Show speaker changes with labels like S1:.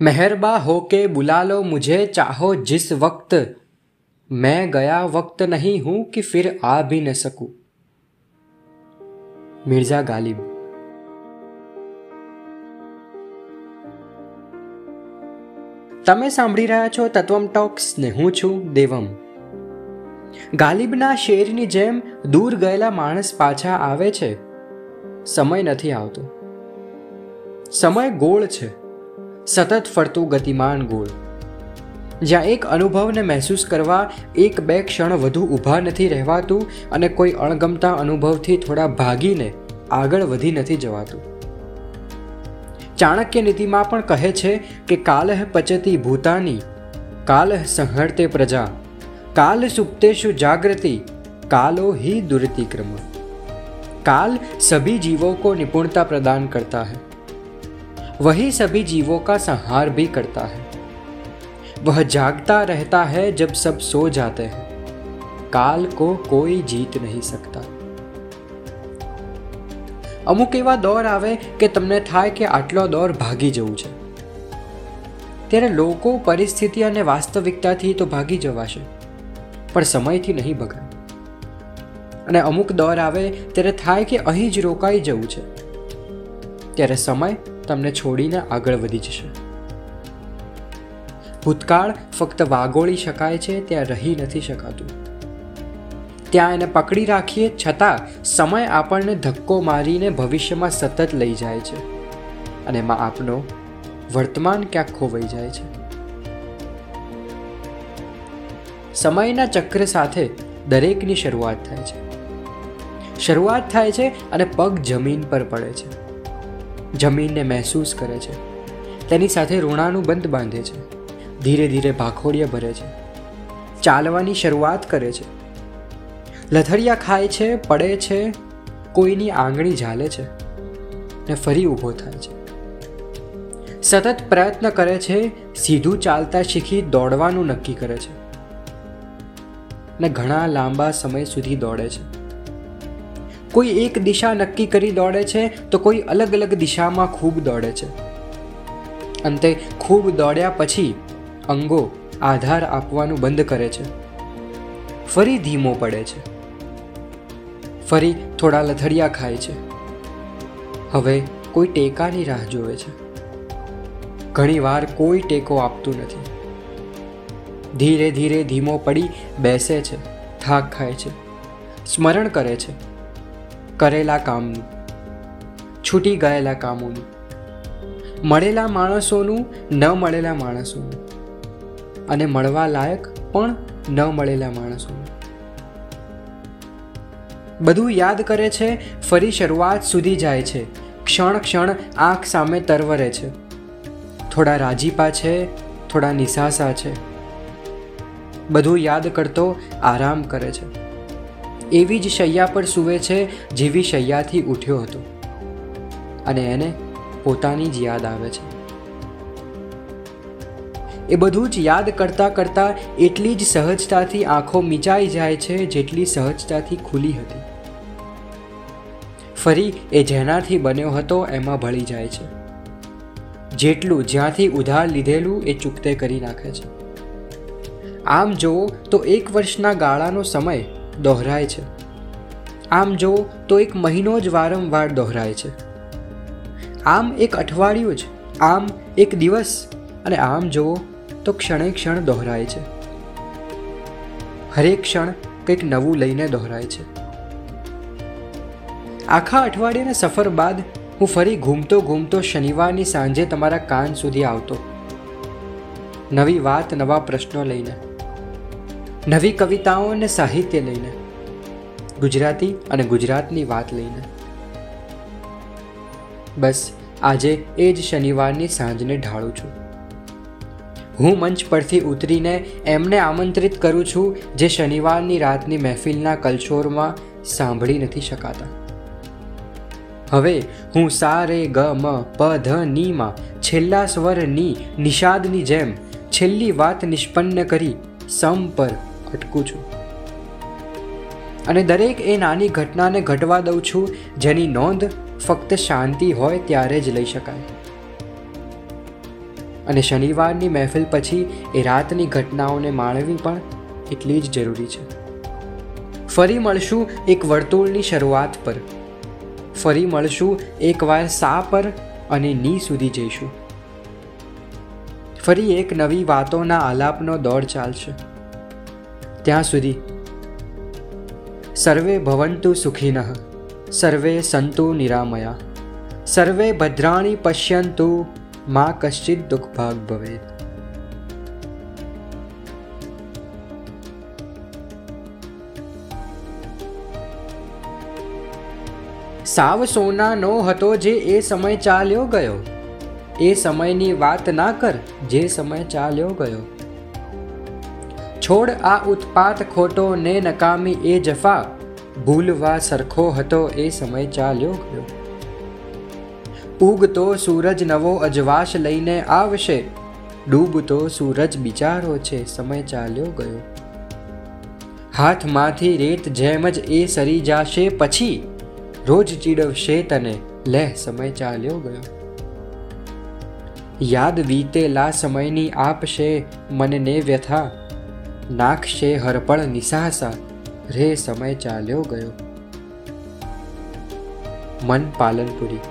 S1: મહેરબા હો કે બુલાલો મુજે ચાહો જિસ વક્ત. મેં ગયા વક્ત નહીં હું કે ફિર આ ભી ન શકું. મિર્ઝા ગાલિબ. તમે સાંભળી રહ્યા છો તત્વમ ટોક્સ ને હું છું દેવમ. ગાલિબના શેરની જેમ દૂર ગયેલા માણસ પાછા આવે છે. સમય નથી આવતો. સમય ગોળ છે. સતત ફરતું ગતિમાન ગોળ. જ્યાં એક અનુભવને મહેસૂસ કરવા એક બે ક્ષણ વધુ ઊભા નથી રહેવાતું અને કોઈ અણગમતા અનુભવથી થોડા ભાગીને આગળ વધી નથી જવાતું. ચાણક્ય નીતિમાં પણ કહે છે કે કાલહ પચતી ભૂતાની, કાલહ સંહળતે પ્રજા, કાલ સુપ્તેશુ જાગૃતિ કાલો હી દુરતિક્રમ. કાલ સભી જીવો કો નિપુણતા પ્રદાન કરતા હૈ. वही सभी जीवों का संहार भी करता है वह जागता रहता है जब सब सो जाते हैं काल को कोई जीत नहीं सकता અમુક એવા દોર આવે કે તમને થાય કે આટલો દોર ભાગી જવું છે ત્યારે લોકો પરિસ્થિતિ અને વાસ્તવિકતાથી તો ભાગી જવાશે પણ સમયથી નહીં ભગાય અને અમુક દોર આવે ત્યારે થાય કે અહીં જ રોકાઈ જવું છે ત્યારે સમય તમને છોડીને આગળ વધી જશે. ભૂતકાળ ફક્ત વાગોળી શકાય છે, ત્યાં રહી નથી શકાતું. ત્યાં એને પકડી રાખીએ છતાં સમય આપણને ધક્કો મારીને ભવિષ્યમાં સતત લઈ જાય છે અને એમાં આપનો વર્તમાન ક્યાંક ખોવાઈ જાય છે. સમયના ચક્ર સાથે દરેકની શરૂઆત થાય છે. શરૂઆત થાય છે અને પગ જમીન પર પડે છે. જમીનને મહેસૂસ કરે છે. તેની સાથે ઋણાનું બંધ બાંધે છે. ધીરે ધીરે ભાખોડિયા ભરે છે. ચાલવાની શરૂઆત કરે છે. લથડિયા ખાય છે, પડે છે, કોઈની આંગળી ઝાલે છે ને ફરી ઊભો થાય છે. સતત પ્રયત્ન કરે છે, સીધું ચાલતા શીખી દોડવાનું નક્કી કરે છે ને ઘણા લાંબા સમય સુધી દોડે છે. કોઈ એક દિશા નક્કી કરી દોડે છે, તો કોઈ અલગ અલગ દિશામાં ખૂબ દોડે છે. અંતે ખૂબ દોડ્યા પછી અંગો આધાર આપવાનું બંધ કરે છે. ફરી ધીમો પડે છે. ફરી થોડા લથડિયા ખાય છે. હવે કોઈ ટેકાની રાહ જોવે છે. ઘણીવાર કોઈ ટેકો આપતું નથી. ધીરે ધીરે ધીમો પડી બેસે છે, થાક ખાય છે. સ્મરણ કરે છે. કરેલા કામનું છૂટી ગયેલા કામોનું, મળેલા માણસોનું, ન મળેલા માણસોનું, અને મળવા લાયક પણ ન મળેલા માણસોનું. બધું યાદ કરે છે, ફરી શરૂઆત સુધી જાય છે, ક્ષણ ક્ષણ આંખ સામે તરવરે છે. થોડા રાજીપા છે, થોડા નિસાસા છે. બધું યાદ કરતો આરામ કરે છે. એવી જ શૈયા પર સૂવે છે જેવી શૈયાથી ઉઠ્યો હતો. અને એને પોતાની જ યાદ આવે છે. એ બધું જ યાદ કરતાં કરતાં એટલી જ સહજતાથી આંખો મીચાઈ જાય છે જેટલી સહજતાથી ખુલી હતી. ફરી એ જેનાથી બન્યો હતો એમાં ભળી જાય છે. જેટલું જ્યાંથી ઉધાર લીધેલું એ ચૂકતે કરી નાખે છે. આમ જુઓ તો એક વર્ષના ગાળાનો સમય દોહરાય છે. આમ જુઓ તો એક મહિનો જ વારંવાર દોહરાય છે. આમ એક અઠવાડિયું જ, આમ એક દિવસ અને આમ જુઓ તો ક્ષણે ક્ષણ દોહરાય છે. હરેક ક્ષણ કંઈક નવું લઈને દોહરાય છે. આખા અઠવાડિયાના સફર બાદ હું ફરી ઘૂમતો ઘૂમતો શનિવારની સાંજે તમારા કાન સુધી આવતો. નવી વાત, નવા પ્રશ્નો લઈને. નવી કવિતાઓ અને સાહિત્ય લઈને, ગુજરાતી અને ગુજરાતની વાત લઈને. બસ, આજે એ જ શનિવારની સાંજને ઢાળું છું. હું મંચ પરથી ઉતરીને એમને આમંત્રિત કરું છું, જે શનિવારની રાતની મહેફિલના કલશોરમાં સાંભળી નથી શકાતા. હવે હું સા રે ગ મ પ ધ ની માં છેલ્લા સ્વરની નિષાદની જેમ છેલ્લી વાત નિષ્પન્ન કરી, સમ પર અટકું છું. અને દરેક એ નાની ઘટનાને ઘટવા દઉં છું, જેની નોંધ ફક્ત શાંતિ હોય ત્યારે જ લઈ શકાય. અને શનિવારની મહેફિલ પછી એ રાતની ઘટનાઓને માણવી પણ એટલી જ જરૂરી છે. ફરી મળશું એક વર્તુળની શરૂઆત પર. ફરી મળશું એકવાર સા પર અને ની સુધી જઈશું. ફરી એક નવી વાતોના આલાપનો દોડ ચાલશે. ત્યાં સુધી. સર્વે ભવંતુ સુખિન, સર્વે સંતુ નિરામયા, સર્વે ભદ્રાણી પશ્યંતુ, મા કશ્ચિત દુઃખભાગ ભવેત. સાવ સોનાનો હતો જે એ સમય ચાલ્યો ગયો. એ સમયની વાત ના કર, જે સમય ચાલ્યો ગયો. છોડ આ ઉત્પાત ખોટો ને નકામી એ જફા. ભૂલવા સરખો હતો એ સમય ચાલ્યો ગયો. ઉગતો સૂરજ નવો અજવાશ લઈને આવશે. ડૂબતો સૂરજ બિચારો છે, સમય ચાલ્યો ગયો. હાથમાંથી રેત જેમ જ એ સરી જાશે પછી. રોજ ચીડવશે તને, લે, સમય ચાલ્યો ગયો. યાદ વીતેલા સમયની આપશે મનને વ્યથા. નાખશે હરપળ નિસાસા રે સમય ચાલ્યો ગયો મન પાલનપુરી